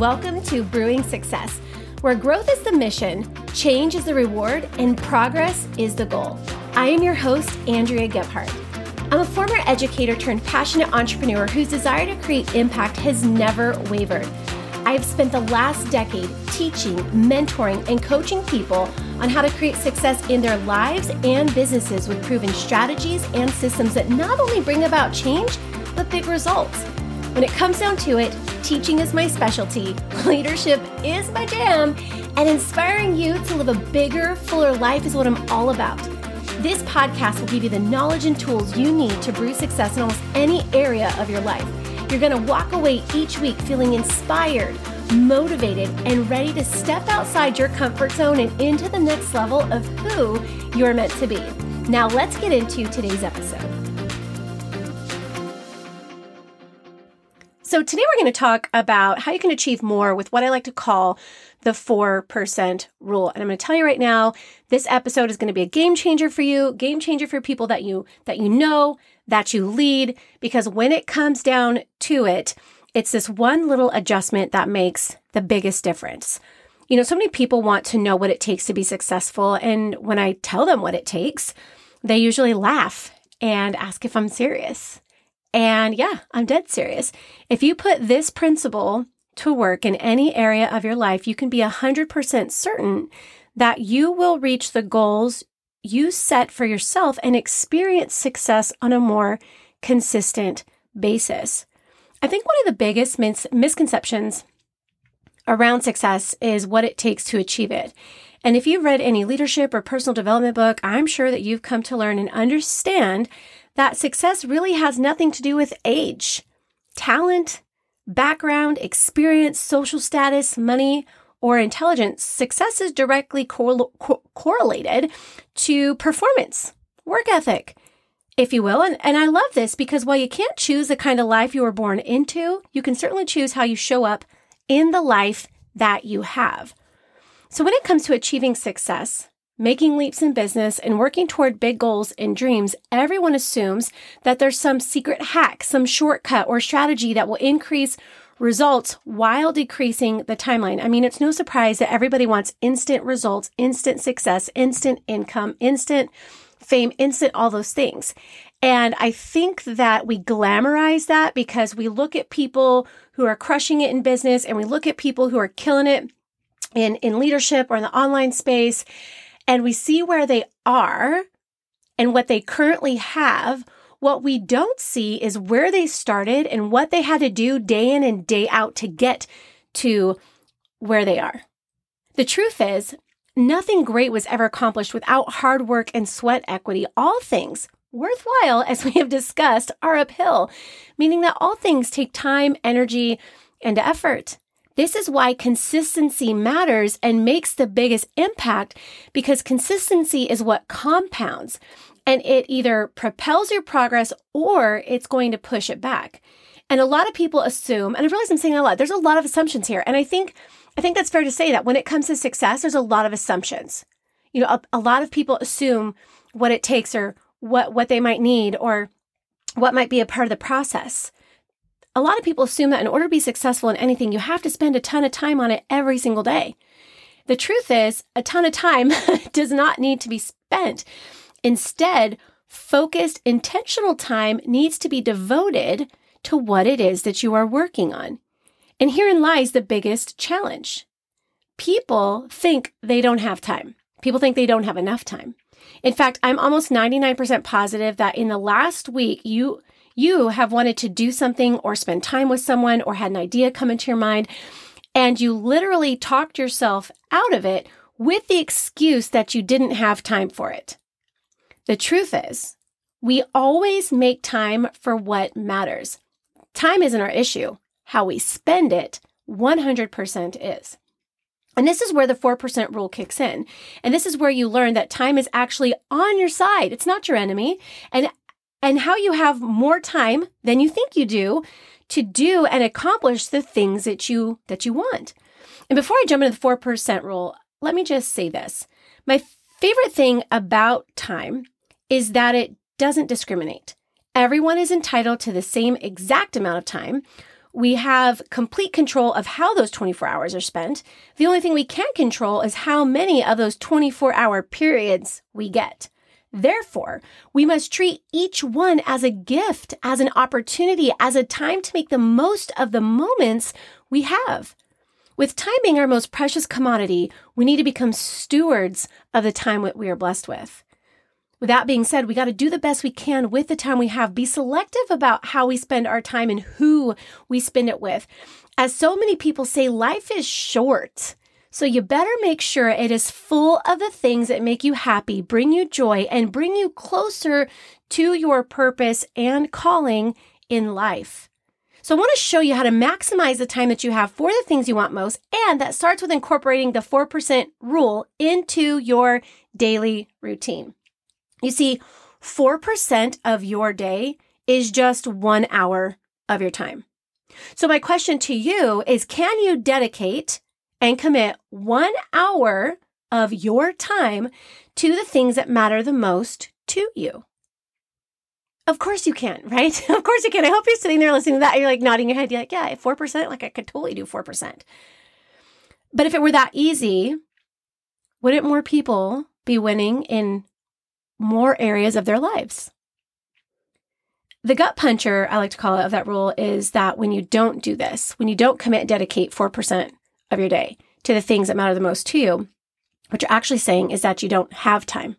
welcome to Brewing Success, where growth is the mission, change is the reward, and progress is the goal. I am your host, Andrea Gebhardt. I'm a former educator turned passionate entrepreneur whose desire to create impact has never wavered. I have spent the last decade teaching, mentoring, and coaching people on how to create success in their lives and businesses with proven strategies and systems that not only bring about change, but big results. When it comes down to it, teaching is my specialty, leadership is my jam, and inspiring you to live a bigger, fuller life is what I'm all about. This podcast will give you the knowledge and tools you need to brew success in almost any area of your life. You're going to walk away each week feeling inspired, motivated, and ready to step outside your comfort zone and into the next level of who you're meant to be. Now, let's get into today's episode. So, today we're going to talk about how you can achieve more with what I like to call the 4% rule. And I'm going to tell you right now, this episode is going to be a game changer for you, game changer for people that you that you know, that you lead because when it comes down to it, it's this one little adjustment that makes the biggest difference. You know, so many people want to know what it takes to be successful. And when I tell them what it takes, they usually laugh and ask if I'm serious. And yeah, I'm dead serious. If you put this principle to work in any area of your life, you can be 100% certain that you will reach the goals you set for yourself and experience success on a more consistent basis. I think one of the biggest mis- misconceptions around success is what it takes to achieve it. And if you've read any leadership or personal development book, I'm sure that you've come to learn and understand that success really has nothing to do with age, talent, background, experience, social status, money, or intelligence. Success is directly cor- cor- correlated to performance, work ethic, if you will. And, and I love this because while you can't choose the kind of life you were born into, you can certainly choose how you show up in the life that you have. So when it comes to achieving success, making leaps in business, and working toward big goals and dreams, everyone assumes that there's some secret hack, some shortcut or strategy that will increase results while decreasing the timeline. I mean, it's no surprise that everybody wants instant results, instant success, instant income, instant fame, instant all those things. And I think that we glamorize that because we look at people who are crushing it in business and we look at people who are killing it in, in leadership or in the online space and we see where they are and what they currently have. What we don't see is where they started and what they had to do day in and day out to get to where they are. The truth is, nothing great was ever accomplished without hard work and sweat equity. All things worthwhile, as we have discussed, are uphill, meaning that all things take time, energy, and effort. This is why consistency matters and makes the biggest impact because consistency is what compounds and it either propels your progress or it's going to push it back. And a lot of people assume, and I realize I'm saying a lot, there's a lot of assumptions here. And I think, I think that's fair to say that when it comes to success, there's a lot of assumptions. You know, a, a lot of people assume what it takes or what, what they might need or what might be a part of the process a lot of people assume that in order to be successful in anything, you have to spend a ton of time on it every single day. The truth is, a ton of time does not need to be spent. Instead, focused, intentional time needs to be devoted to what it is that you are working on. And herein lies the biggest challenge. People think they don't have time. People think they don't have enough time. In fact, I'm almost 99% positive that in the last week, you you have wanted to do something or spend time with someone or had an idea come into your mind, and you literally talked yourself out of it with the excuse that you didn't have time for it. The truth is, we always make time for what matters. Time isn't our issue. How we spend it 100% is. And this is where the 4% rule kicks in. And this is where you learn that time is actually on your side. It's not your enemy. And and how you have more time than you think you do to do and accomplish the things that you that you want. And before I jump into the 4% rule, let me just say this. My favorite thing about time is that it doesn't discriminate. Everyone is entitled to the same exact amount of time, We have complete control of how those 24 hours are spent. The only thing we can't control is how many of those 24 hour periods we get. Therefore, we must treat each one as a gift, as an opportunity, as a time to make the most of the moments we have. With time being our most precious commodity, we need to become stewards of the time that we are blessed with. With that being said, we got to do the best we can with the time we have. Be selective about how we spend our time and who we spend it with. As so many people say, life is short. So you better make sure it is full of the things that make you happy, bring you joy, and bring you closer to your purpose and calling in life. So I want to show you how to maximize the time that you have for the things you want most. And that starts with incorporating the 4% rule into your daily routine. You see, 4% of your day is just one hour of your time. So my question to you is, can you dedicate and commit one hour of your time to the things that matter the most to you? Of course you can, right? of course you can. I hope you're sitting there listening to that. You're like nodding your head. You're like, yeah, 4%. Like I could totally do 4%. But if it were that easy, wouldn't more people be winning in more areas of their lives? The gut puncher, I like to call it, of that rule is that when you don't do this, when you don't commit and dedicate 4% of your day to the things that matter the most to you, what you're actually saying is that you don't have time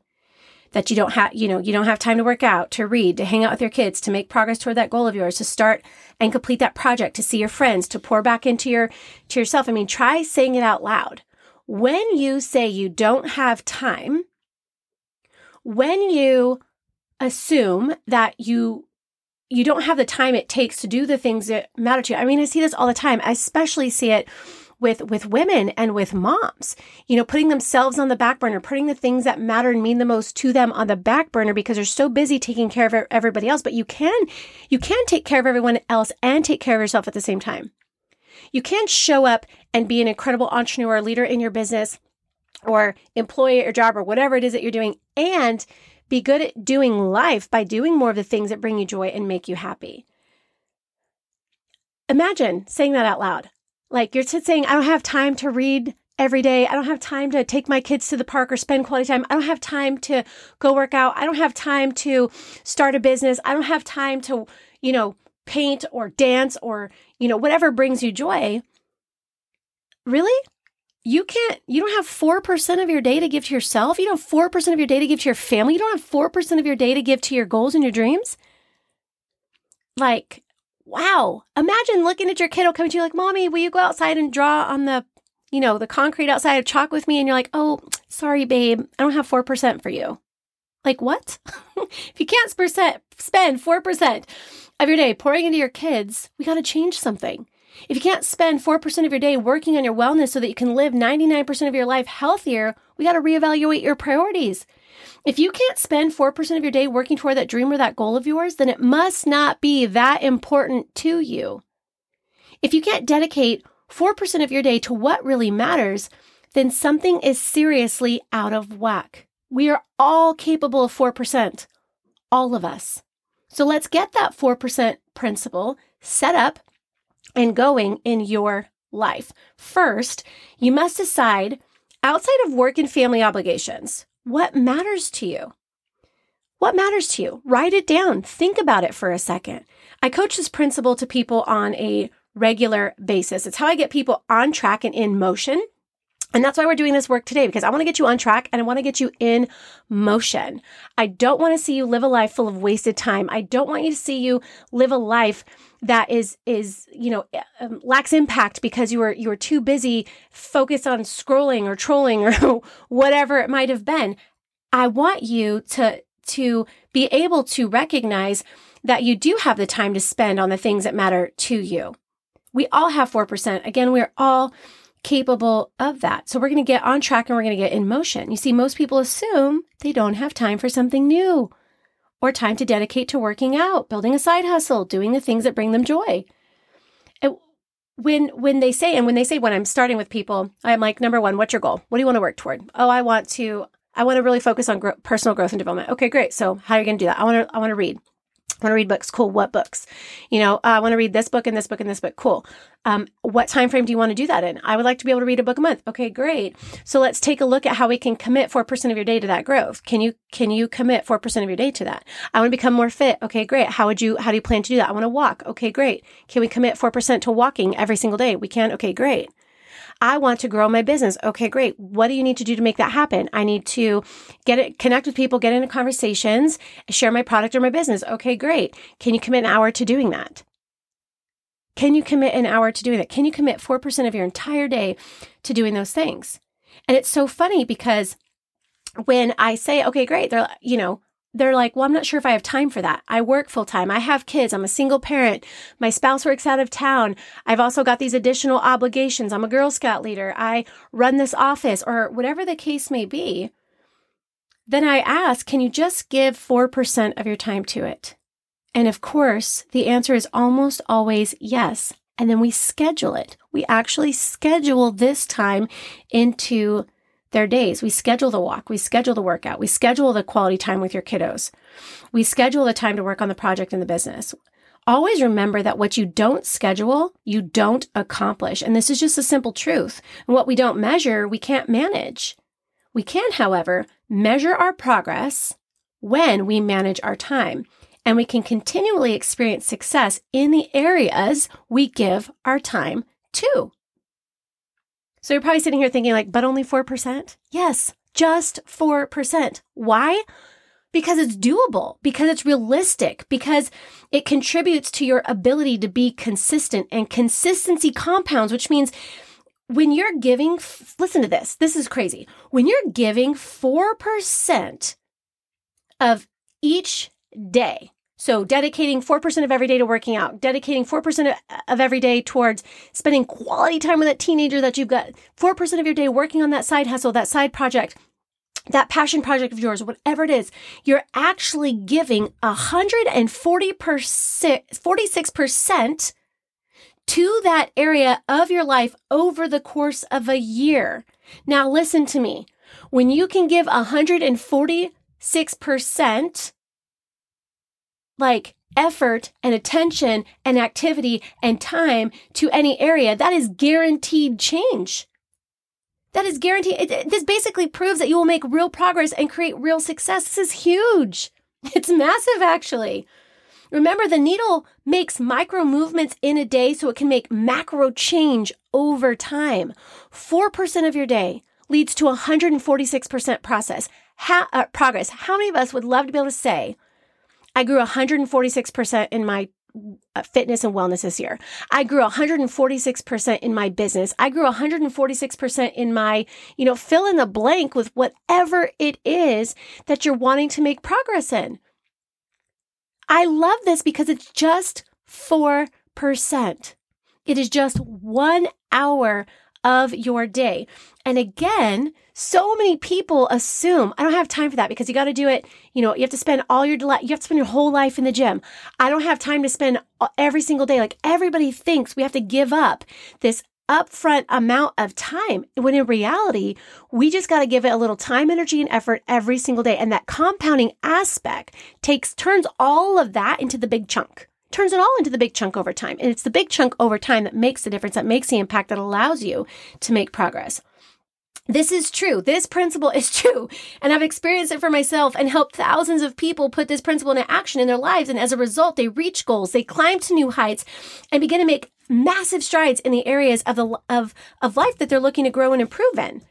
that you don't have, you know, you don't have time to work out, to read, to hang out with your kids, to make progress toward that goal of yours, to start and complete that project, to see your friends, to pour back into your, to yourself. I mean, try saying it out loud. When you say you don't have time, when you assume that you you don't have the time it takes to do the things that matter to you. I mean, I see this all the time. I especially see it with with women and with moms. You know putting themselves on the back burner putting the things that matter and mean the most to them on the back burner because they're so busy taking care of everybody else. But you can you can take care of everyone else and take care of yourself at the same time. You can show up and be an incredible entrepreneur or leader in your business or employee your job or whatever it is that you're doing and be good at doing life by doing more of the things that bring you joy and make you happy. Imagine saying that out loud like you're saying, I don't have time to read every day. I don't have time to take my kids to the park or spend quality time. I don't have time to go work out. I don't have time to start a business. I don't have time to, you know, paint or dance or, you know, whatever brings you joy. Really? You can't, you don't have 4% of your day to give to yourself. You don't have 4% of your day to give to your family. You don't have 4% of your day to give to your goals and your dreams. Like, wow, imagine looking at your kiddo coming to you like, Mommy, will you go outside and draw on the, you know, the concrete outside of chalk with me? And you're like, Oh, sorry, babe, I don't have 4% for you. Like, what? if you can't spend 4% of your day pouring into your kids, we got to change something. If you can't spend 4% of your day working on your wellness so that you can live 99% of your life healthier, we got to reevaluate your priorities. If you can't spend 4% of your day working toward that dream or that goal of yours, then it must not be that important to you. If you can't dedicate 4% of your day to what really matters, then something is seriously out of whack. We are all capable of 4%, all of us. So let's get that 4% principle set up and going in your life. First, you must decide outside of work and family obligations, what matters to you? What matters to you? Write it down. Think about it for a second. I coach this principle to people on a regular basis. It's how I get people on track and in motion. And that's why we're doing this work today because I want to get you on track and I want to get you in motion. I don't want to see you live a life full of wasted time. I don't want you to see you live a life that is is you know um, lacks impact because you were you were too busy focused on scrolling or trolling or whatever it might have been i want you to to be able to recognize that you do have the time to spend on the things that matter to you we all have 4% again we're all capable of that so we're going to get on track and we're going to get in motion you see most people assume they don't have time for something new or time to dedicate to working out, building a side hustle, doing the things that bring them joy. And when when they say and when they say when I'm starting with people, I'm like number 1, what's your goal? What do you want to work toward? Oh, I want to I want to really focus on personal growth and development. Okay, great. So, how are you going to do that? I want to I want to read. I want to read books. Cool. What books? You know, I want to read this book and this book and this book. Cool. Um, what time frame do you want to do that in? I would like to be able to read a book a month. Okay, great. So let's take a look at how we can commit 4% of your day to that growth. Can you, can you commit 4% of your day to that? I want to become more fit. Okay, great. How would you, how do you plan to do that? I want to walk. Okay, great. Can we commit 4% to walking every single day? We can. Okay, great. I want to grow my business. Okay, great. What do you need to do to make that happen? I need to get it, connect with people, get into conversations, share my product or my business. Okay, great. Can you commit an hour to doing that? Can you commit an hour to doing that? Can you commit 4% of your entire day to doing those things? And it's so funny because when I say, okay, great, they're, you know, they're like, well, I'm not sure if I have time for that. I work full time. I have kids. I'm a single parent. My spouse works out of town. I've also got these additional obligations. I'm a Girl Scout leader. I run this office or whatever the case may be. Then I ask, can you just give 4% of your time to it? And of course, the answer is almost always yes. And then we schedule it. We actually schedule this time into their days. We schedule the walk, we schedule the workout, we schedule the quality time with your kiddos, we schedule the time to work on the project and the business. Always remember that what you don't schedule, you don't accomplish. And this is just a simple truth. And what we don't measure, we can't manage. We can, however, measure our progress when we manage our time. And we can continually experience success in the areas we give our time to. So you're probably sitting here thinking, like, but only 4%? Yes, just 4%. Why? Because it's doable, because it's realistic, because it contributes to your ability to be consistent and consistency compounds, which means when you're giving, listen to this, this is crazy. When you're giving 4% of each day, so dedicating 4% of every day to working out, dedicating 4% of every day towards spending quality time with that teenager that you've got, 4% of your day working on that side hustle, that side project, that passion project of yours, whatever it is, you're actually giving 140%, 46% to that area of your life over the course of a year. Now listen to me. When you can give 146%, like effort and attention and activity and time to any area, that is guaranteed change. That is guaranteed. It, this basically proves that you will make real progress and create real success. This is huge. It's massive, actually. Remember, the needle makes micro movements in a day so it can make macro change over time. 4% of your day leads to 146% process, ha- uh, progress. How many of us would love to be able to say, I grew 146% in my uh, fitness and wellness this year. I grew 146% in my business. I grew 146% in my, you know, fill in the blank with whatever it is that you're wanting to make progress in. I love this because it's just 4%. It is just one hour of your day. And again, so many people assume I don't have time for that because you got to do it. You know, you have to spend all your, you have to spend your whole life in the gym. I don't have time to spend every single day. Like everybody thinks we have to give up this upfront amount of time when in reality, we just got to give it a little time, energy, and effort every single day. And that compounding aspect takes, turns all of that into the big chunk turns it all into the big chunk over time. And it's the big chunk over time that makes the difference, that makes the impact, that allows you to make progress. This is true. This principle is true. And I've experienced it for myself and helped thousands of people put this principle into action in their lives. And as a result, they reach goals, they climb to new heights and begin to make massive strides in the areas of the, of, of life that they're looking to grow and improve in.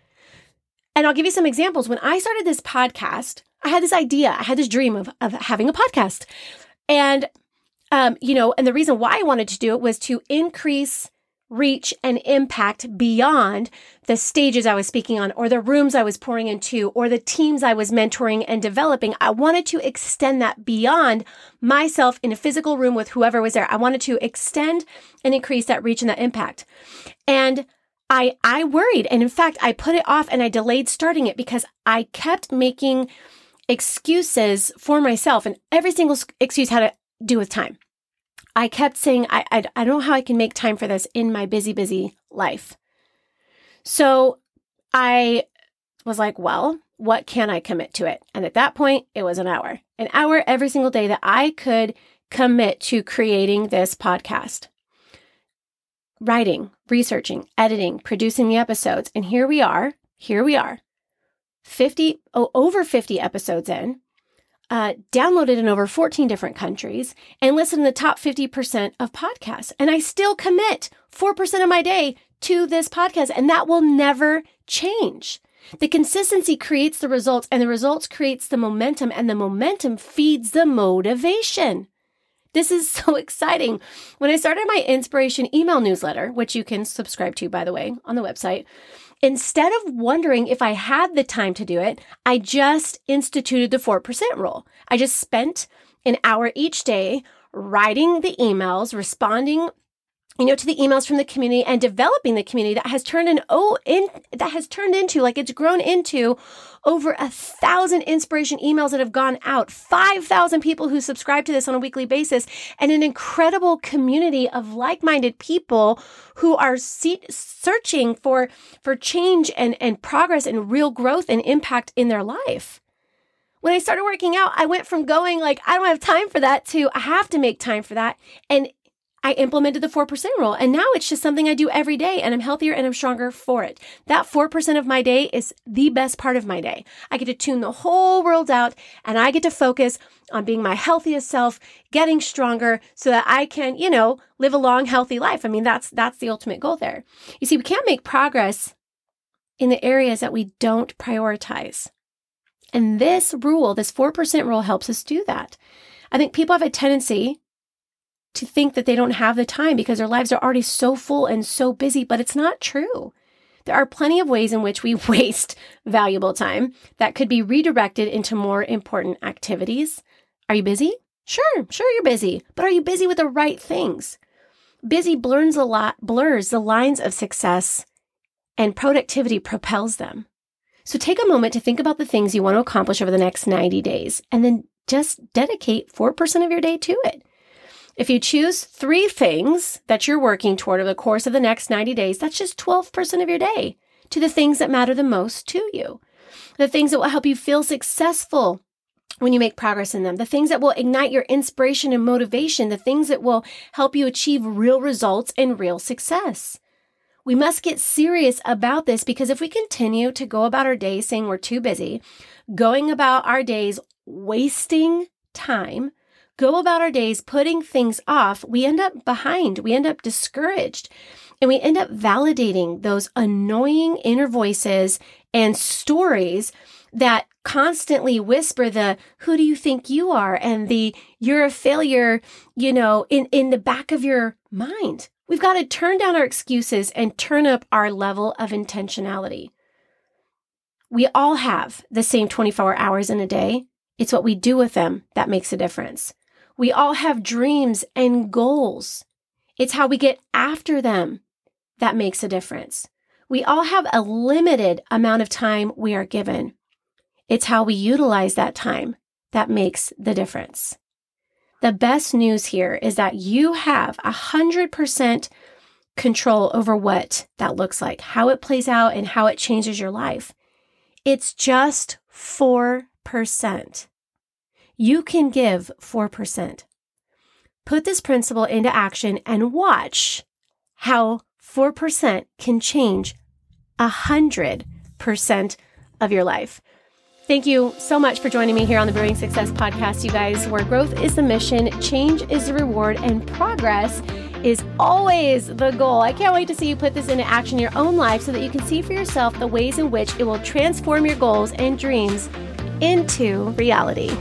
And I'll give you some examples. When I started this podcast, I had this idea, I had this dream of, of having a podcast. And um, you know, and the reason why I wanted to do it was to increase reach and impact beyond the stages I was speaking on or the rooms I was pouring into or the teams I was mentoring and developing. I wanted to extend that beyond myself in a physical room with whoever was there. I wanted to extend and increase that reach and that impact. And I, I worried. And in fact, I put it off and I delayed starting it because I kept making excuses for myself and every single excuse had to do with time. I kept saying, I, I, I don't know how I can make time for this in my busy, busy life. So I was like, well, what can I commit to it? And at that point, it was an hour, an hour every single day that I could commit to creating this podcast. Writing, researching, editing, producing the episodes. And here we are. Here we are. 50 oh, over 50 episodes in uh, downloaded in over 14 different countries and listen to the top 50% of podcasts. And I still commit 4% of my day to this podcast, and that will never change. The consistency creates the results, and the results creates the momentum, and the momentum feeds the motivation. This is so exciting. When I started my inspiration email newsletter, which you can subscribe to, by the way, on the website, Instead of wondering if I had the time to do it, I just instituted the 4% rule. I just spent an hour each day writing the emails, responding you know, to the emails from the community and developing the community that has turned an oh in that has turned into like it's grown into over a thousand inspiration emails that have gone out, five thousand people who subscribe to this on a weekly basis, and an incredible community of like-minded people who are searching for for change and and progress and real growth and impact in their life when I started working out, I went from going like, I don't have time for that to I have to make time for that. And I implemented the 4% rule and now it's just something I do every day and I'm healthier and I'm stronger for it. That 4% of my day is the best part of my day. I get to tune the whole world out and I get to focus on being my healthiest self, getting stronger so that I can, you know, live a long, healthy life. I mean, that's, that's the ultimate goal there. You see, we can't make progress in the areas that we don't prioritize. And this rule, this 4% rule helps us do that. I think people have a tendency to think that they don't have the time because their lives are already so full and so busy, but it's not true. There are plenty of ways in which we waste valuable time that could be redirected into more important activities. Are you busy? Sure, sure you're busy, but are you busy with the right things? Busy blurs a lot, blurs the lines of success and productivity propels them. So take a moment to think about the things you want to accomplish over the next 90 days and then just dedicate 4% of your day to it. If you choose three things that you're working toward over the course of the next 90 days, that's just 12% of your day to the things that matter the most to you. The things that will help you feel successful when you make progress in them, the things that will ignite your inspiration and motivation, the things that will help you achieve real results and real success. We must get serious about this because if we continue to go about our days saying we're too busy, going about our days wasting time, go about our days putting things off, we end up behind. We end up discouraged. And we end up validating those annoying inner voices and stories that constantly whisper the who do you think you are and the you're a failure, you know, in, in the back of your mind. We've got to turn down our excuses and turn up our level of intentionality. We all have the same 24 hours in a day. It's what we do with them that makes a difference. We all have dreams and goals. It's how we get after them that makes a difference. We all have a limited amount of time we are given. It's how we utilize that time that makes the difference. The best news here is that you have a hundred percent control over what that looks like, how it plays out and how it changes your life. It's just 4% you can give 4%. Put this principle into action and watch how 4% can change 100% of your life. Thank you so much for joining me here on the Brewing Success Podcast, you guys, where growth is the mission, change is the reward, and progress is always the goal. I can't wait to see you put this into action in your own life so that you can see for yourself the ways in which it will transform your goals and dreams into reality.